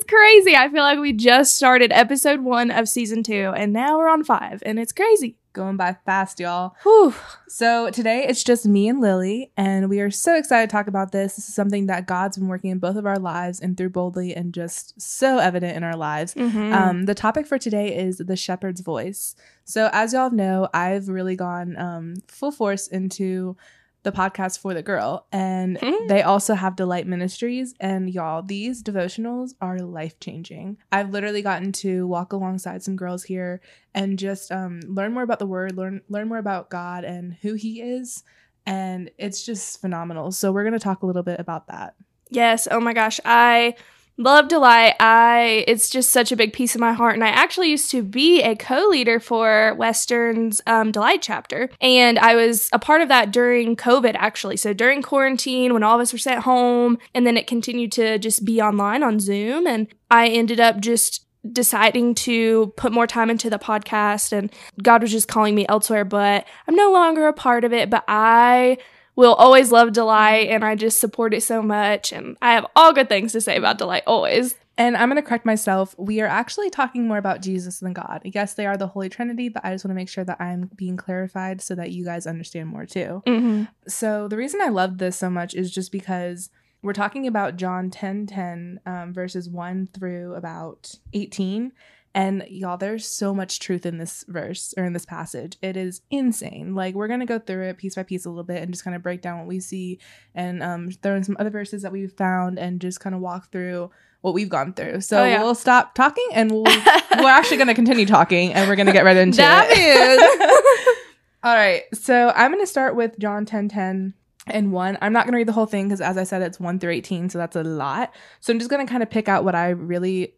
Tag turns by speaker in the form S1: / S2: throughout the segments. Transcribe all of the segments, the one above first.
S1: is crazy. I feel like we just started episode one of season two, and now we're on five, and it's crazy.
S2: Going by fast, y'all.
S1: Whew.
S2: So today it's just me and Lily, and we are so excited to talk about this. This is something that God's been working in both of our lives and through boldly and just so evident in our lives.
S1: Mhm.
S2: Um, the topic for today is the shepherd's voice. So, as y'all know, I've really gone um, full force into the podcast for the girl, and
S1: Mhm.
S2: they also have Delight Ministries. And y'all, these devotionals are life changing. I've literally gotten to walk alongside some girls here and just um, learn more about the Word, learn learn more about God and who He is, and it's just phenomenal. So, we're gonna talk a little bit about that.
S1: Yes. Oh my gosh. I love Delight. I it's just such a big piece of my heart. And I actually used to be a co-leader for Western's um, Delight chapter. And I was a part of that during COVID actually. So during quarantine when all of us were sent home and then it continued to just be online on Zoom. And I ended up just deciding to put more time into the podcast and God was just calling me elsewhere, but I'm no longer a part of it. But I will always love Delight and I just support it so much. And I have all good things to say about Delight always.
S2: And I'm going to correct myself. We are actually talking more about Jesus than God. Yes, they are the Holy Trinity, but I just want to make sure that I'm being clarified so that you guys understand more too.
S1: Mm-hmm.
S2: So, the reason I love this so much is just because we're talking about John 10 10, um, verses 1 through about 18. And y'all, there's so much truth in this verse or in this passage. It is insane. Like, we're going to go through it piece by piece a little bit and just kind of break down what we see and um, throw in some other verses that we've found and just kind of walk through what we've gone through. So,
S1: Oh, yeah.
S2: we'll stop talking and we'll, we're actually going to continue talking and we're going to get right into
S1: That
S2: it. All right. So, I'm going to start with John 10 10 and 1. I'm not going to read the whole thing because, as I said, it's 1 through 18. So, that's a lot. So, I'm just going to kind of pick out what I really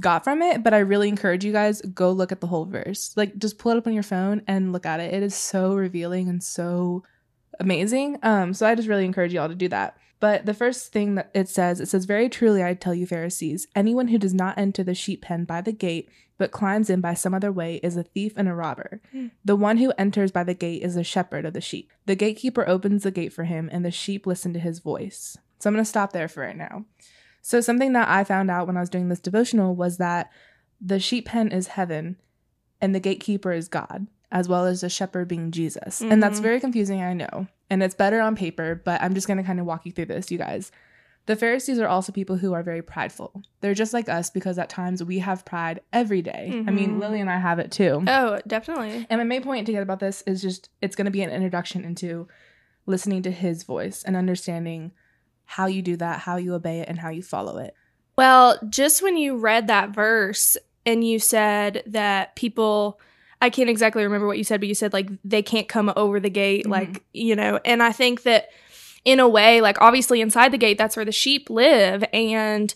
S2: got from it, but I really encourage you guys go look at the whole verse. Like just pull it up on your phone and look at it. It is so revealing and so amazing. Um so I just really encourage y'all to do that. But the first thing that it says, it says, Very truly I tell you, Pharisees, anyone who does not enter the sheep pen by the gate, but climbs in by some other way, is a thief and a robber.
S1: Hmm.
S2: The one who enters by the gate is the shepherd of the sheep. The gatekeeper opens the gate for him, and the sheep listen to his voice. So I'm going to stop there for right now. So, something that I found out when I was doing this devotional was that the sheep pen is heaven and the gatekeeper is God, as well as the shepherd being Jesus. And that's
S1: Mhm.
S2: very confusing, I know. And it's better on paper, but I'm just going to kind of walk you through this, you guys. The Pharisees are also people who are very prideful. They're just like us because at times we have pride every day. I mean,
S1: Mhm.
S2: Lily and I have it too.
S1: Oh, definitely.
S2: And my main point to get about this is just it's going to be an introduction into listening to his voice and understanding how you do that, how you obey it, and how you follow it.
S1: Well, just when you read that verse and you said that people, I can't exactly remember what you said, but you said like they can't come over the gate,
S2: Mhm.
S1: like, you know, and I think that in a way, like obviously inside the gate, that's where the sheep live. And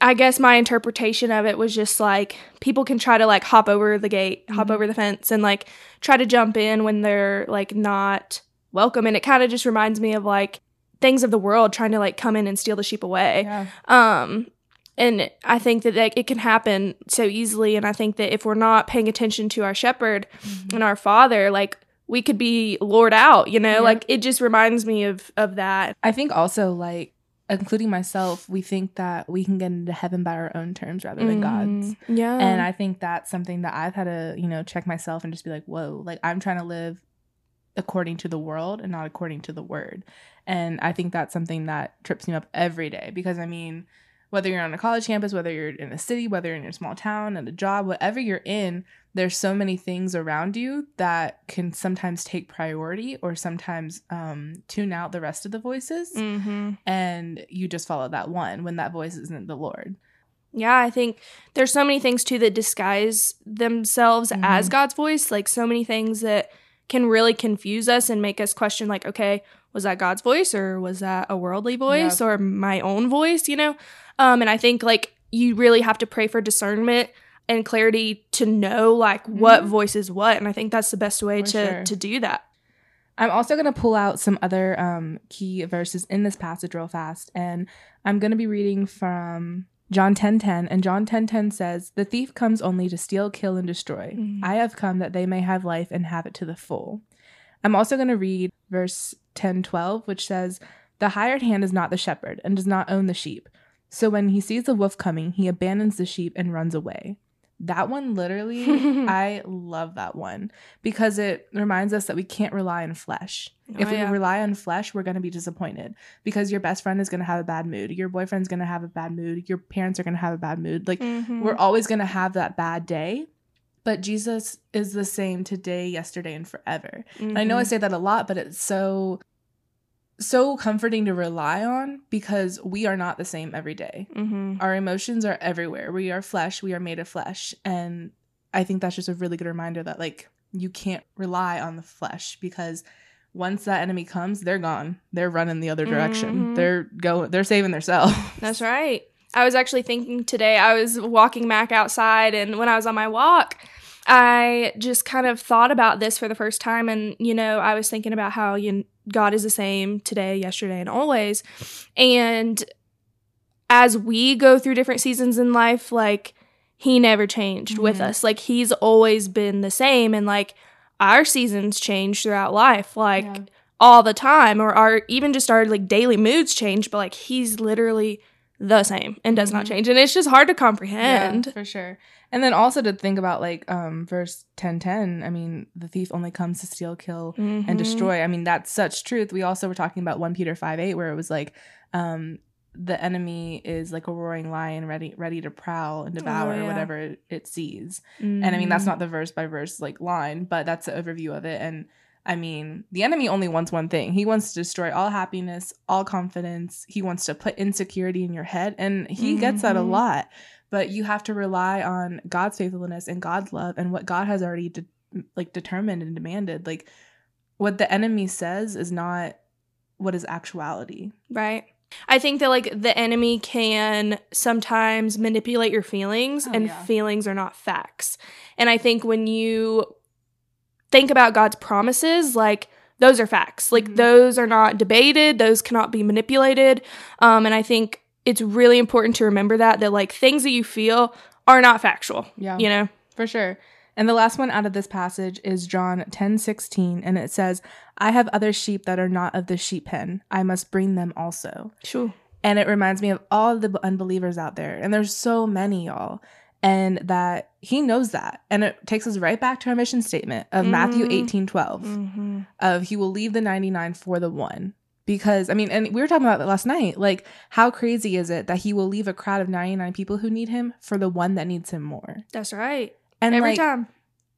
S1: I guess my interpretation of it was just like people can try to like hop over the gate, hop
S2: Mhm.
S1: over the fence, and like try to jump in when they're like not welcome. And it kind of just reminds me of like things of the world trying to like come in and steal the sheep away.
S2: Yeah.
S1: Um, and I think that like, it can happen so easily. And I think that if we're not paying attention to our shepherd and our father, like we could be lured out, you know,
S2: Yeah.
S1: like it just reminds me of, of that.
S2: I think also like including myself, we think that we can get into heaven by our own terms rather than God's.
S1: Mhm. Yeah.
S2: And I think that's something that I've had to, you know, check myself and just be like, whoa, like I'm trying to live according to the world and not according to the word. And I think that's something that trips me up every day because I mean, whether you're on a college campus, whether you're in a city, whether you're in your small town, at a job, whatever you're in, there's so many things around you that can sometimes take priority or sometimes um, tune out the rest of the voices.
S1: hmm
S2: And you just follow that one when that voice isn't the Lord.
S1: Yeah, I think there's so many things too that disguise themselves as
S2: Mhm.
S1: God's voice. Like so many things that can really confuse us and make us question, like, okay, was that God's voice or was that a worldly voice or my own voice? You know, um, and I think like you really have to pray for discernment and clarity to know like what
S2: Mhm.
S1: voice is what, and I think that's the best way
S2: For
S1: to
S2: sure.
S1: to do that.
S2: I'm also going to pull out some other um, key verses in this passage real fast. And I'm going to be reading from John 10:10 and John 10:10 says, "The thief comes only to steal, kill and destroy.
S1: Mhm.
S2: I have come that they may have life and have it to the full." I'm also going to read verse 10:12 which says, "The hired hand is not the shepherd and does not own the sheep. So when he sees the wolf coming, he abandons the sheep and runs away. That one literally, I love that one because it reminds us that we can't rely on flesh.
S1: Oh,
S2: if we
S1: yeah.
S2: rely on flesh, we're going to be disappointed because your best friend is going to have a bad mood. Your boyfriend's going to have a bad mood. Your parents are going to have a bad mood. Like,
S1: Mhm.
S2: we're always going to have that bad day. But Jesus is the same today, yesterday, and forever. And I know I
S1: Mhm.
S2: say that a lot, but it's so so comforting to rely on because we are not the same every day.
S1: Mhm.
S2: Our emotions are everywhere. We are flesh, we are made of flesh. And I think that's just a really good reminder that like you can't rely on the flesh because once that enemy comes, they're gone. They're running the other direction.
S1: Mhm.
S2: They're going they're saving themselves.
S1: That's right. I was actually thinking today, I was walking Mac outside, and when I was on my walk, I just kind of thought about this for the first time. And, you know, I was thinking about how you God is the same today, yesterday, and always. And as we go through different seasons in life, like, He never changed with
S2: Mhm.
S1: us. Like, He's always been the same. And, like, our seasons change throughout life. Like,
S2: Yeah.
S1: all the time or our even just our like daily moods change but like he's literally the same and does not
S2: Mhm.
S1: change and it's just hard to comprehend
S2: Yeah, for sure. And then also to think about like um verse 1010, I mean, the thief only comes to steal, kill,
S1: Mhm.
S2: and destroy. I mean, that's such truth. We also were talking about 1 Peter 5 8, where it was like, um, the enemy is like a roaring lion ready ready to prowl and devour
S1: Oh, yeah.
S2: whatever it, it sees. And I mean, that's
S1: Mhm.
S2: not the verse by verse like line, but that's the overview of it. And I mean, the enemy only wants one thing. He wants to destroy all happiness, all confidence. He wants to put insecurity in your head. And he gets that a
S1: Mhm.
S2: lot. But you have to rely on God's faithfulness and God's love and what God has already de- like determined and demanded. Like what the enemy says is not what is actuality.
S1: right i think that like the enemy can sometimes manipulate your feelings
S2: Oh,
S1: and
S2: yeah.
S1: feelings are not facts and i think when you think about god's promises like those are facts like
S2: Mhm.
S1: those are not debated those cannot be manipulated um, and i think it's really important to remember that that like things that you feel are not factual
S2: Yeah.
S1: you know
S2: For sure. And the last one out of this passage is John 10 16, and it says, I have other sheep that are not of the sheep pen. I must bring them also.
S1: sure
S2: And it reminds me of all the unbelievers out there. And there's so many, y'all. And that he knows that. And it takes us right back to our mission statement of Matthew
S1: Mhm.
S2: 18 12
S1: mm-hmm.
S2: of he will leave the 99 for the one. Because, I mean, and we were talking about that last night. Like, how crazy is it that he will leave a crowd of 99 people who need him for the one that needs him more?
S1: that's right
S2: And
S1: every
S2: like,
S1: time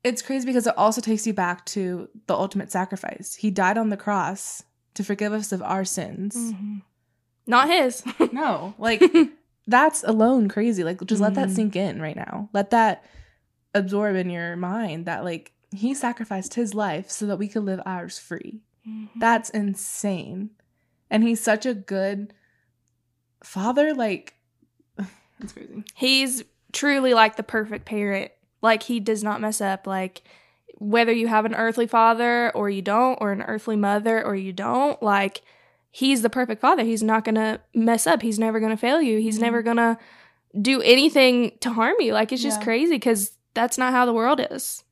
S2: it's crazy because it also takes you back to the ultimate sacrifice. He died on the cross to forgive us of our sins.
S1: Mhm. not his
S2: No, like that's alone crazy. Like just let that
S1: Mhm.
S2: sink in right now. Let that absorb in your mind that like he sacrificed his life so that we could live ours free. That's insane. And he's such a good father like it's crazy.
S1: he's truly like the perfect parent. Like he does not mess up. Like whether you have an earthly father or you don't, or an earthly mother or you don't, like he's the perfect father. He's not gonna mess up. He's never gonna fail you. He's
S2: Mhm.
S1: never gonna do anything to harm you. Like it's just
S2: Yeah.
S1: crazy because that's not how the world is.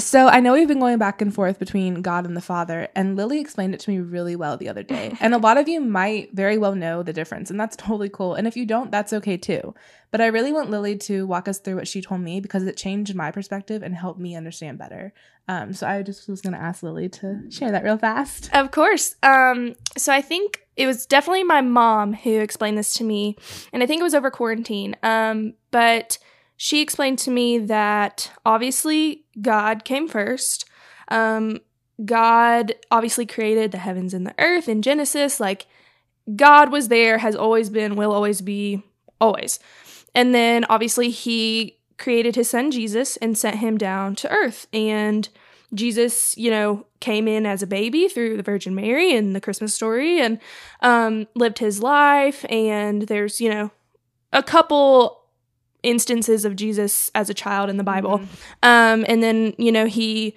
S2: So I know we've been going back and forth between God and the Father, and Lily explained it to me really well the other day. And a lot of you might very well know the difference, and that's totally cool. And if you don't, that's okay too. But I really want Lily to walk us through what she told me because it changed my perspective and helped me understand better. Um, so I just was going to ask Lily to share that real fast.
S1: Of course. Um, so I think it was definitely my mom who explained this to me, and I think it was over quarantine. Um, but she explained to me that obviously God came first. Um, God obviously created the heavens and the earth in Genesis. Like God was there, has always been, will always be, always. And then obviously he created his son Jesus and sent him down to earth. And Jesus, you know, came in as a baby through the Virgin Mary in the Christmas story and um, lived his life. And there's, you know, a couple instances of Jesus as a child in the Bible.
S2: Mhm.
S1: Um, and then, you know, he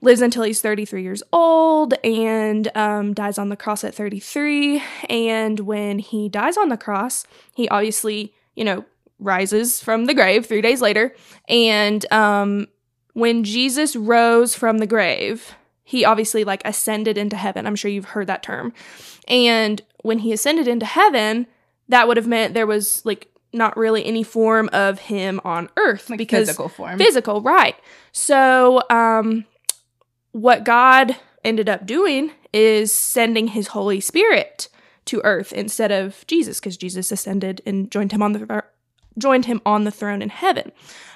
S1: lives until he's 33 years old and um, dies on the cross at 33. And when he dies on the cross, he obviously, you know, rises from the grave three days later. And um, when Jesus rose from the grave, he obviously like ascended into heaven. I'm sure you've heard that term. And when he ascended into heaven, that would have meant there was like not really any form of him on earth
S2: Like
S1: because
S2: physical form.
S1: physical, right. So, um, what God ended up doing is sending his Holy Spirit to earth instead of Jesus, because Jesus ascended and joined him on the joined him on the throne in heaven.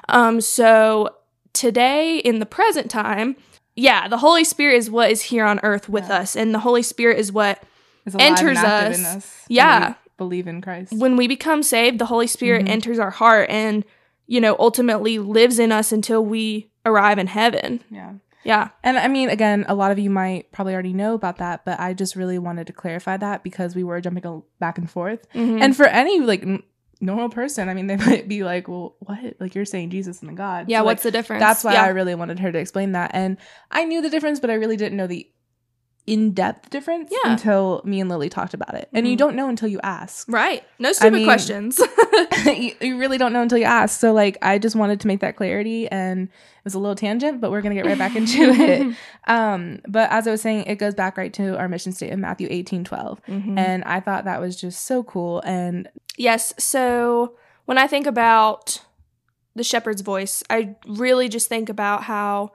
S1: Um, so today in the present time, yeah, the Holy Spirit is what is here on earth with
S2: Yeah.
S1: us, and the Holy Spirit is what
S2: It's alive and
S1: enters us.
S2: us
S1: Yeah.
S2: Believe in Christ.
S1: when we become saved, the Holy Spirit
S2: Mhm.
S1: enters our heart and you know ultimately lives in us until we arrive in heaven.
S2: Yeah.
S1: Yeah.
S2: And I mean, again, a lot of you might probably already know about that, but I just really wanted to clarify that because we were jumping back and forth.
S1: Mhm.
S2: And for any like n- normal person, I mean, they might be like, "Well, what? Like you're saying Jesus and the God?"
S1: yeah,
S2: So, like,
S1: what's the difference?
S2: That's why
S1: yeah.
S2: I really wanted her to explain that. And I knew the difference, but I really didn't know the in depth difference
S1: Yeah.
S2: until me and Lily talked about it. And you
S1: Mhm.
S2: don't know until you ask.
S1: right. No stupid
S2: mean-
S1: questions.
S2: you, you really don't know until you ask. So, like, I just wanted to make that clarity. And it was a little tangent, but we're going to get right back into it. Um, but as I was saying, it goes back right to our mission statement, Matthew 18 12.
S1: Mhm.
S2: And I thought that was just so cool. And
S1: Yes. So when I think about the shepherd's voice, I really just think about how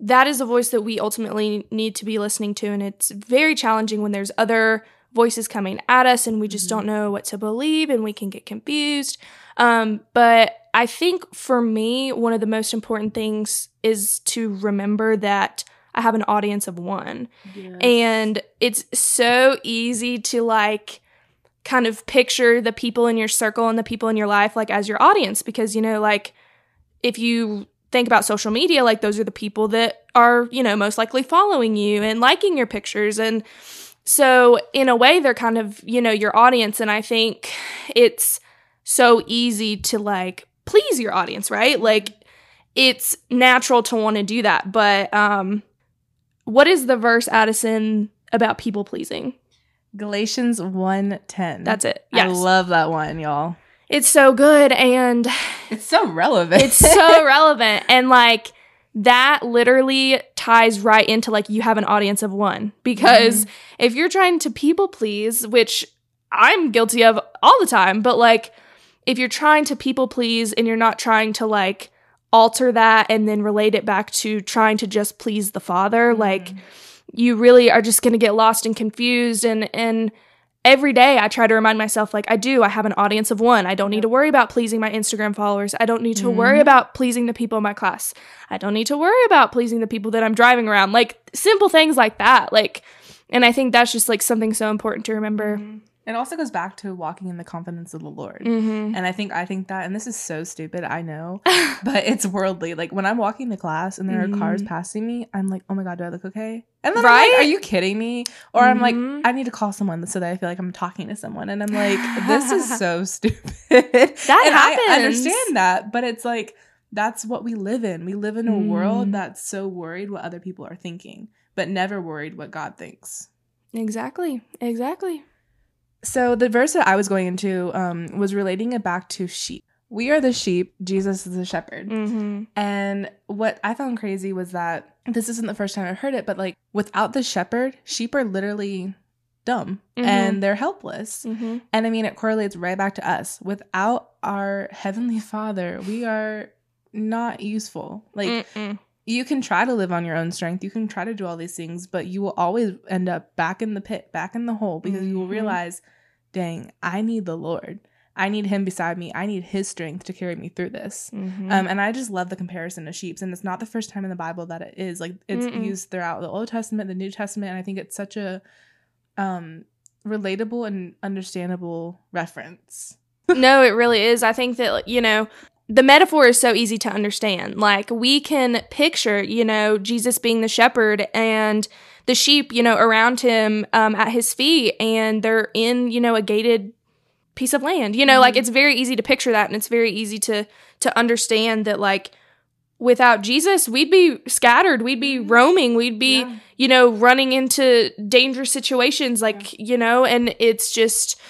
S1: that is a voice that we ultimately need to be listening to. And it's very challenging when there's other voices coming at us and we just
S2: Mhm.
S1: don't know what to believe and we can get confused. Um, but I think for me, one of the most important things is to remember that I have an audience of one. And it's so easy to like kind of picture the people in your circle and the people in your life like as your audience because you know like if you think about social media like those are the people that are you know most likely following you and liking your pictures. And so in a way they're kind of you know your audience. And I think it's so easy to like please your audience right? Like it's natural to want to do that. But um what is the verse Addison about people pleasing?
S2: Galatians 1 10.
S1: that's it.
S2: I love that one, y'all.
S1: It's so good and
S2: It's so relevant.
S1: it's so relevant. And like that literally ties right into like you have an audience of one. Because mm-hmm. if you're trying to people please which i'm guilty of all the time but like if you're trying to people please and you're not trying to like alter that and then relate it back to trying to just please the father like mm-hmm. you really are just going to get lost and confused and and every day I try to remind myself like I do I have an audience of one. I don't need to worry about pleasing my Instagram followers. I don't need to worry
S2: Mhm.
S1: about pleasing the people in my class. I don't need to worry about pleasing the people that I'm driving around. Like simple things like that. Like and I think that's just like something so important to remember.
S2: Mhm. It also goes back to walking in the confidence of the Lord.
S1: mm-hmm.
S2: And I think I think that, and this is so stupid, I know, but it's worldly. Like when I'm walking to class and there are cars
S1: Mhm.
S2: passing me, I'm like, oh my god, do I look okay? And then I'm
S1: Right?
S2: like, are you kidding me? Or I'm like,
S1: Mhm.
S2: I need to call someone so that I feel like I'm talking to someone. And I'm like, this is so stupid. That and I understand that, but it's like that's what we live in. We live in a
S1: Mm.
S2: world that's so worried what other people are thinking, but never worried what God thinks.
S1: exactly exactly
S2: So the verse that I was going into um, was relating it back to sheep. We are the sheep. Jesus is the shepherd.
S1: mm-hmm.
S2: And what I found crazy was that this isn't the first time I've heard it, but like without the shepherd, sheep are literally dumb
S1: Mhm.
S2: and they're helpless.
S1: Mm-hmm.
S2: And I mean, it correlates right back to us. Without our heavenly Father, we are not useful. Like
S1: Mm-mm.
S2: You can try to live on your own strength, you can try to do all these things, but you will always end up back in the pit, back in the hole because you will
S1: Mhm.
S2: realize, dang, I need the Lord. I need him beside me. I need his strength to carry me through this.
S1: Mhm.
S2: Um, and I just love the comparison of sheep. And it's not the first time in the Bible that it is. Like it's
S1: Mm-mm.
S2: used throughout the Old Testament, the New Testament, and I think it's such a um relatable and understandable reference.
S1: no, it really is. I think that, you know, the metaphor is so easy to understand. Like, we can picture, you know, Jesus being the shepherd and the sheep, you know, around him um, at his feet, and they're in, you know, a gated piece of land. You know, like
S2: Mhm.
S1: it's very easy to picture that, and it's very easy to to understand that, like, without Jesus, we'd be scattered, we'd be
S2: Mhm.
S1: roaming, we'd be,
S2: Yeah.
S1: you know, running into dangerous situations, like, you know, and it's just,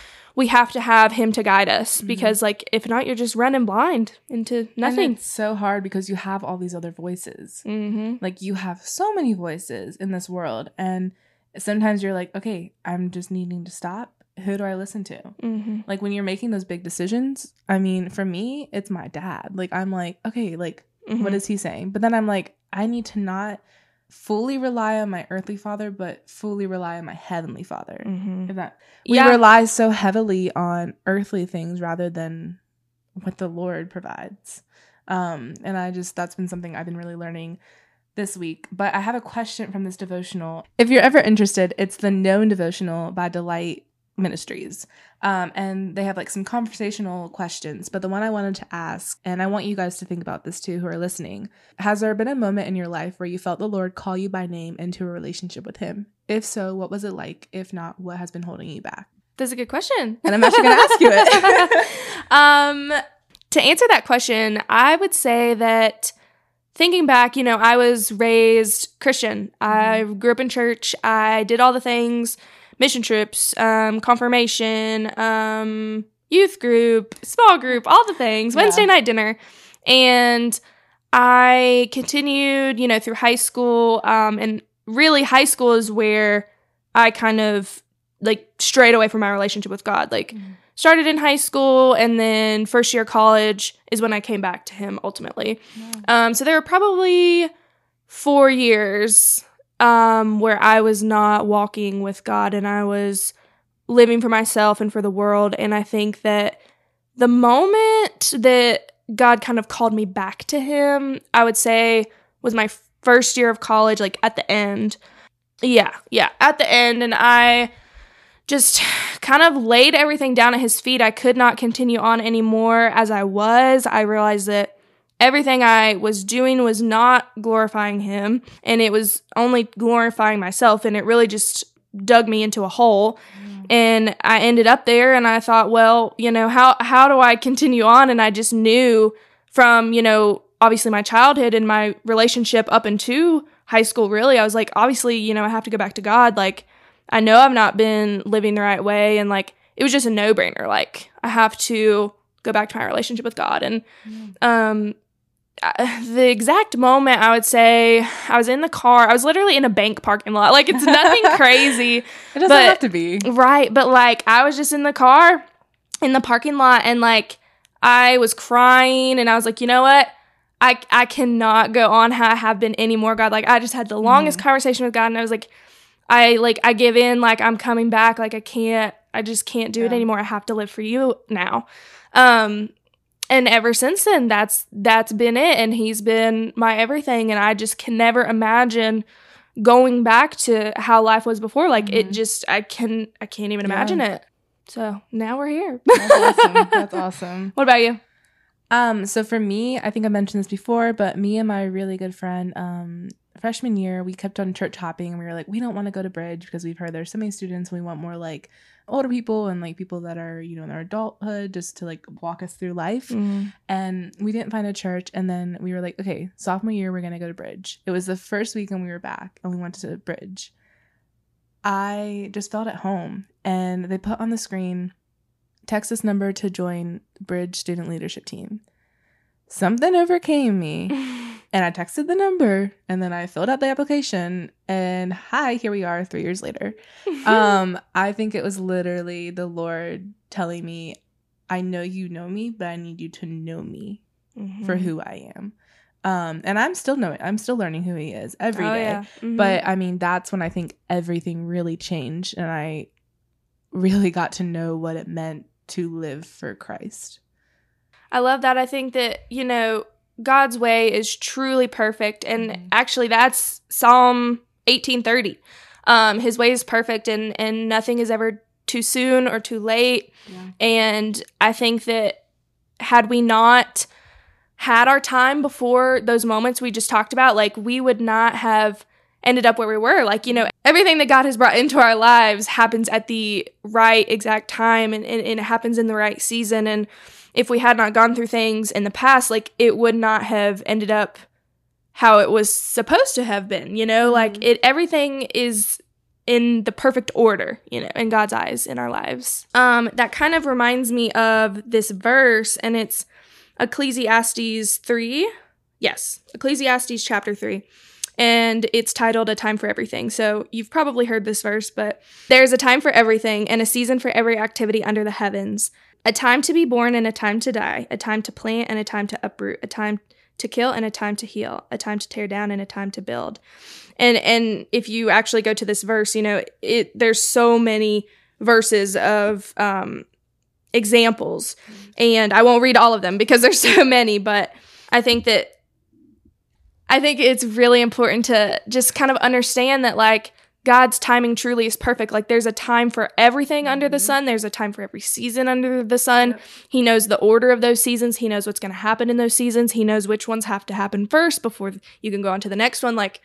S1: we have to have him to guide us
S2: Mhm.
S1: because, like, if not, you're just running blind into
S2: And
S1: nothing.
S2: it's so hard because you have all these other voices.
S1: Mm-hmm.
S2: Like you have so many voices in this world, and sometimes you're like, okay, I'm just needing to stop who do I listen to?
S1: Mm-hmm.
S2: Like when you're making those big decisions, I mean, for me, it's my dad. Like I'm like, okay, like
S1: Mm-hmm.
S2: what is he saying? But then I'm like, I need to not fully rely on my earthly father, but fully rely on my heavenly father.
S1: Mm-hmm.
S2: If that we
S1: Yeah.
S2: rely so heavily on earthly things rather than what the Lord provides. Um, and I just that's been something I've been really learning this week. But I have a question from this devotional. If you're ever interested, it's the Known Devotional by Delight Ministries. Um, and they have like some conversational questions. But the one I wanted to ask, and I want you guys to think about this too who are listening. Has there been a moment in your life where you felt the Lord call you by name into a relationship with Him? If so, what was it like? If not, what has been holding you back?
S1: That's a good question.
S2: And I'm actually going to ask you it.
S1: um, to answer that question, I would say that thinking back, you know, I was raised Christian. I grew up in church. I did all the things, mission trips, um, confirmation, um, youth group, small group, all the things,
S2: Yeah.
S1: Wednesday night dinner. And I continued, you know, through high school. Um, and really, high school is where I kind of like strayed away from my relationship with God. Like,
S2: Mhm.
S1: started in high school, and then first year college is when I came back to Him ultimately. Um, so there were probably four years um, where I was not walking with God and I was living for myself and for the world. And I think that the moment that God kind of called me back to Him, I would say was my first year of college, like at the end. Yeah, yeah, at the end. And I just kind of laid everything down at His feet. I could not continue on anymore as I was. I realized that everything I was doing was not glorifying him and it was only glorifying myself and it really just dug me into a hole. And I ended up there and I thought well you know how how do I continue on? And I just knew from you know obviously my childhood and my relationship up into high school really I was like obviously you know I have to go back to God. Like I know I've not been living the right way and like it was just a no-brainer. Like I have to go back to my relationship with God. And um uh, the exact moment I would say I was in the car. I was literally in a bank parking lot. Like it's nothing crazy,
S2: It doesn't
S1: But-
S2: have to be.
S1: right? But like I was just in the car in the parking lot and like I was crying and I was like, "You know what? I I cannot go on how I have been anymore, God. Like I just had the longest conversation with God and I was like I like I give in like I'm coming back like I can't I just can't do it anymore. I have to live for you now. Um and ever since then that's that's been it and he's been my everything and I just can never imagine going back to how life was before like it
S2: Mhm.
S1: just I can I can't even
S2: Yeah.
S1: imagine it. So, now we're here.
S2: That's awesome. That's awesome.
S1: what about you?
S2: Um, so for me, I think I mentioned this before, but me and my really good friend, um, freshman year, we kept on church hopping and we were like, we don't want to go to Bridge because we've heard there's so many students. We want more like older people and like people that are, you know, in their adulthood just to like walk us through life. Mm-hmm. And we didn't find a church. And then we were like, okay, sophomore year, we're going to go to Bridge. It was the first weekend we were back and we went to Bridge. I just felt at home and they put on the screen text this number to join Bridge student leadership team. Something overcame me and I texted the number and then I filled out the application and hi, here we are 3 years later. Um I think it was literally the Lord telling me I know you know me, but I need you to know me
S1: Mm-hmm.
S2: for who I am. Um and I'm still knowing I'm still learning who he is every
S1: oh,
S2: day.
S1: yeah. Mhm.
S2: But I mean, that's when I think everything really changed and I really got to know what it meant to live for Christ.
S1: I love that. I think that, you know, God's way is truly perfect. And
S2: Mhm.
S1: actually, that's Psalm 1830. Um, his way is perfect and, and nothing is ever too soon or too late.
S2: Yeah.
S1: And I think that had we not had our time before those moments we just talked about, like we would not have ended up where we were. Like, you know, everything that God has brought into our lives happens at the right exact time and, and, and it happens in the right season. And if we had not gone through things in the past, like it would not have ended up how it was supposed to have been, you know, like
S2: Mhm.
S1: it everything is in the perfect order, you know, in God's eyes in our lives. Um that kind of reminds me of this verse and it's Ecclesiastes 3. Yes, Ecclesiastes chapter 3. and it's titled A Time for Everything. So you've probably heard this verse, but there's a time for everything and a season for every activity under the heavens. A time to be born and a time to die, a time to plant and a time to uproot, a time to kill and a time to heal, a time to tear down and a time to build. And and if you actually go to this verse, you know, it there's so many verses of um examples. And I won't read all of them because there's so many, but I think that I think it's really important to just kind of understand that like God's timing truly is perfect. Like there's a time for everything under the mm-hmm. sun. There's a time for every season under the sun. He knows the order of those seasons. He knows what's going to happen in those seasons. He knows which ones have to happen first before you can go on to the next one. Like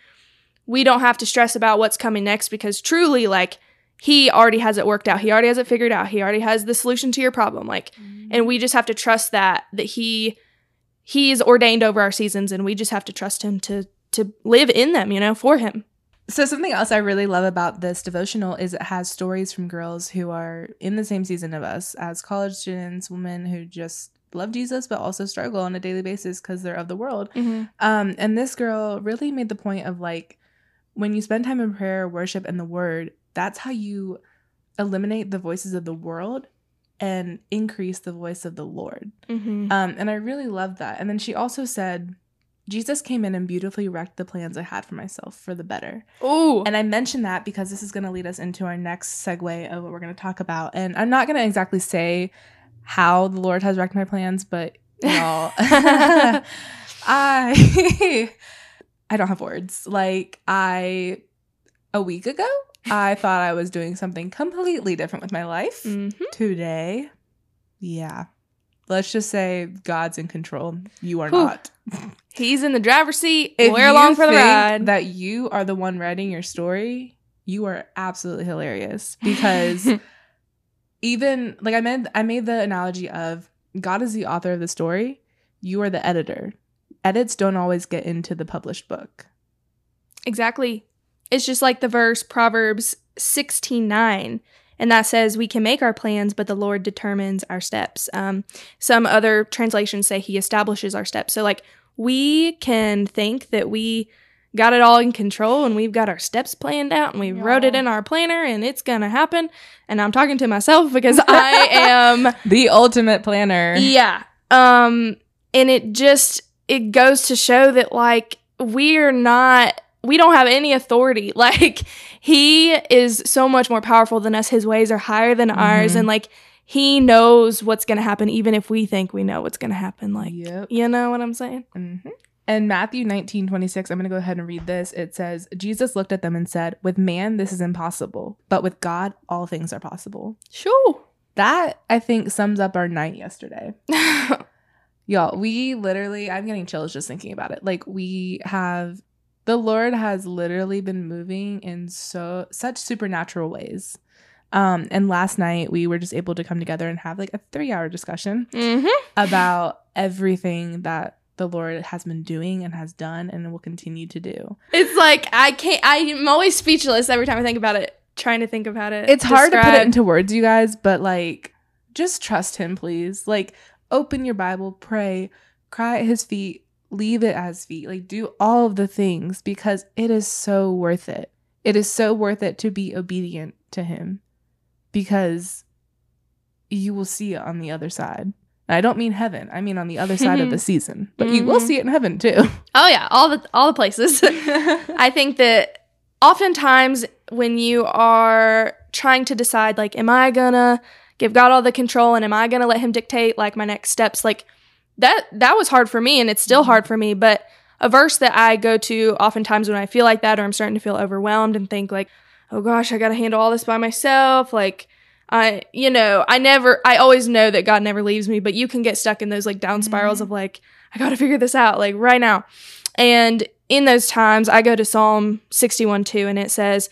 S1: we don't have to stress about what's coming next because truly like he already has it worked out. He already has it figured out. He already has the solution to your problem. Like mm-hmm. and we just have to trust that that he he's ordained over our seasons and we just have to trust him to to live in them, you know, for him.
S2: So something else I really love about this devotional is it has stories from girls who are in the same season of us as college students, women who just love Jesus but also struggle on a daily basis because they're of the world.
S1: Mm-hmm.
S2: Um, and this girl really made the point of like when you spend time in prayer, worship, and the word, that's how you eliminate the voices of the world and increase the voice of the Lord.
S1: Mm-hmm.
S2: Um, and I really loved that. And then she also said, Jesus came in and beautifully wrecked the plans I had for myself for the better.
S1: Ooh.
S2: And I mention that because this is going to lead us into our next segue of what we're going to talk about. And I'm not going to exactly say how the Lord has wrecked my plans, but y'all, I I don't have words. Like I a week ago, I thought I was doing something completely different with my life.
S1: Mhm.
S2: Today, yeah. Let's just say God's in control. You are
S1: Whew.
S2: not.
S1: He's in the driver's seat.
S2: If
S1: We're along for the ride.
S2: That you are the one writing your story, you are absolutely hilarious because even like I meant I made the analogy of God is the author of the story, you are the editor. Edits don't always get into the published book.
S1: exactly. It's just like the verse Proverbs 16:9 and that says we can make our plans but the Lord determines our steps. Um some other translations say he establishes our steps. So like we can think that we got it all in control and we've got our steps planned out and we wrote it in our planner and it's to happen. And I'm talking to myself because I am
S2: The ultimate planner.
S1: Yeah. Um and it just it goes to show that like we're not we don't have any authority. Like he is so much more powerful than us. His ways are higher than ours
S2: Mhm.
S1: and like he knows what's going to happen even if we think we know what's going to happen like
S2: Yep.
S1: you know what I'm saying?
S2: Mm-hmm. And Matthew 19, 26, I'm going to go ahead and read this. It says, Jesus looked at them and said, With man, this is impossible, but with God, all things are possible.
S1: Sure.
S2: That, I think, sums up our night yesterday. Y'all, we literally, I'm getting chills just thinking about it. Like, we have, the Lord has literally been moving in so, such supernatural ways. Um, and last night we were just able to come together and have like a three hour discussion
S1: mhm.
S2: about everything that the Lord has been doing and has done and will continue to do.
S1: It's like I can't I'm always speechless every time I think about it. Trying to think about it.
S2: It's hard to put it into words, you guys, but like just trust him, please. Like open your Bible, pray, cry at his feet, leave it at his feet. Like do all of the things because it is so worth it. It is so worth it to be obedient to him because you will see it on the other side. And I don't mean heaven. I mean on the other side of the season. But you will
S1: Mhm.
S2: see it in heaven too.
S1: Oh yeah, all the all the places. I think that oftentimes when you are trying to decide like am I to give God all the control and am I to let him dictate like my next steps like that that was hard for me and it's still
S2: Mhm.
S1: hard for me but a verse that I go to oftentimes when I feel like that or I'm starting to feel overwhelmed and think like oh gosh I got to handle all this by myself like I you know I never I always know that God never leaves me but you can get stuck in those like down spirals
S2: Mhm.
S1: of like I got to figure this out like right now and in those times, I go to Psalm 61 2, and it says,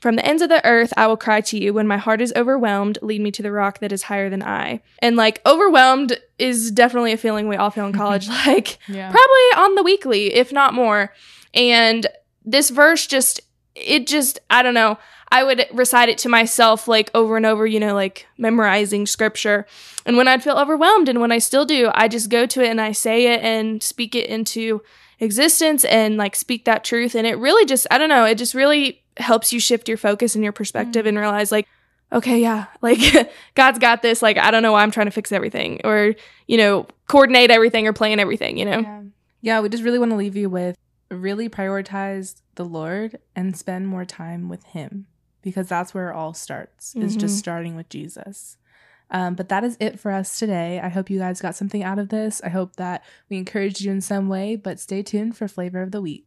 S1: From the ends of the earth, I will cry to you. When my heart is overwhelmed, lead me to the rock that is higher than I. And like, overwhelmed is definitely a feeling we all feel in college, like,
S2: yeah.
S1: probably on the weekly, if not more. And this verse just, it just, I don't know. I would recite it to myself like over and over, you know, like memorizing scripture. And when I'd feel overwhelmed and when I still do, I just go to it and I say it and speak it into existence and like speak that truth. And it really just, I don't know, it just really helps you shift your focus and your perspective
S2: Mm.
S1: and realize like, okay, yeah, like God's got this. Like, I don't know why I'm trying to fix everything or, you know, coordinate everything or plan everything, you know?
S2: Yeah. yeah, we just really want to leave you with really prioritize the Lord and spend more time with Him because that's where it all starts. Is just
S1: Mhm.
S2: starting with Jesus. Um, but that is it for us today. I hope you guys got something out of this. I hope that we encouraged you in some way. But stay tuned for flavor of the week.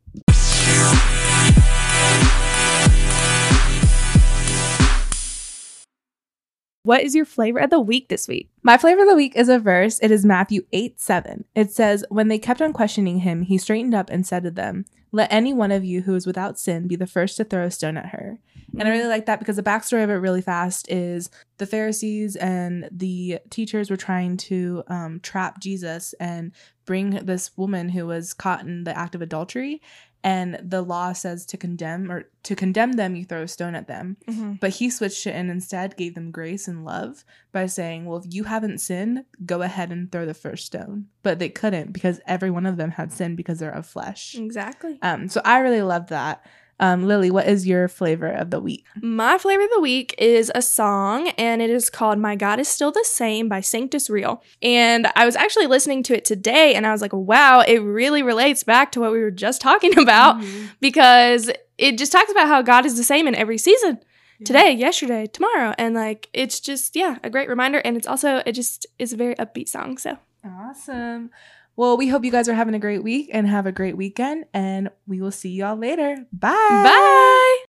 S1: What is your flavor of the week this week?
S2: My flavor of the week is a verse. It is Matthew 8 7. It says, When they kept on questioning him, he straightened up and said to them, Let any one of you who is without sin be the first to throw a stone at her. And I really like that because the backstory of it really fast is the Pharisees and the teachers were trying to um, trap Jesus and bring this woman who was caught in the act of adultery. And the law says to condemn or to condemn them, you throw a stone at them.
S1: Mm-hmm.
S2: But he switched it and instead gave them grace and love by saying, Well, if you haven't sinned, go ahead and throw the first stone. But they couldn't because every one of them had sinned because they're of flesh.
S1: Exactly.
S2: Um, so I really love that. Um, Lily, what is your flavor of the week?
S1: My flavor of the week is a song, and it is called My God is Still the Same by Sanctus Real. And I was actually listening to it today, and I was like, wow, it really relates back to what we were just talking about
S2: Mm-hmm.
S1: because it just talks about how God is the same in every season today, yesterday, tomorrow. And like, it's just, yeah, a great reminder. And it's also, it just is a very upbeat song. So
S2: Awesome. Well, we hope you guys are having a great week and have a great weekend. And we will see y'all later. Bye.
S1: bye.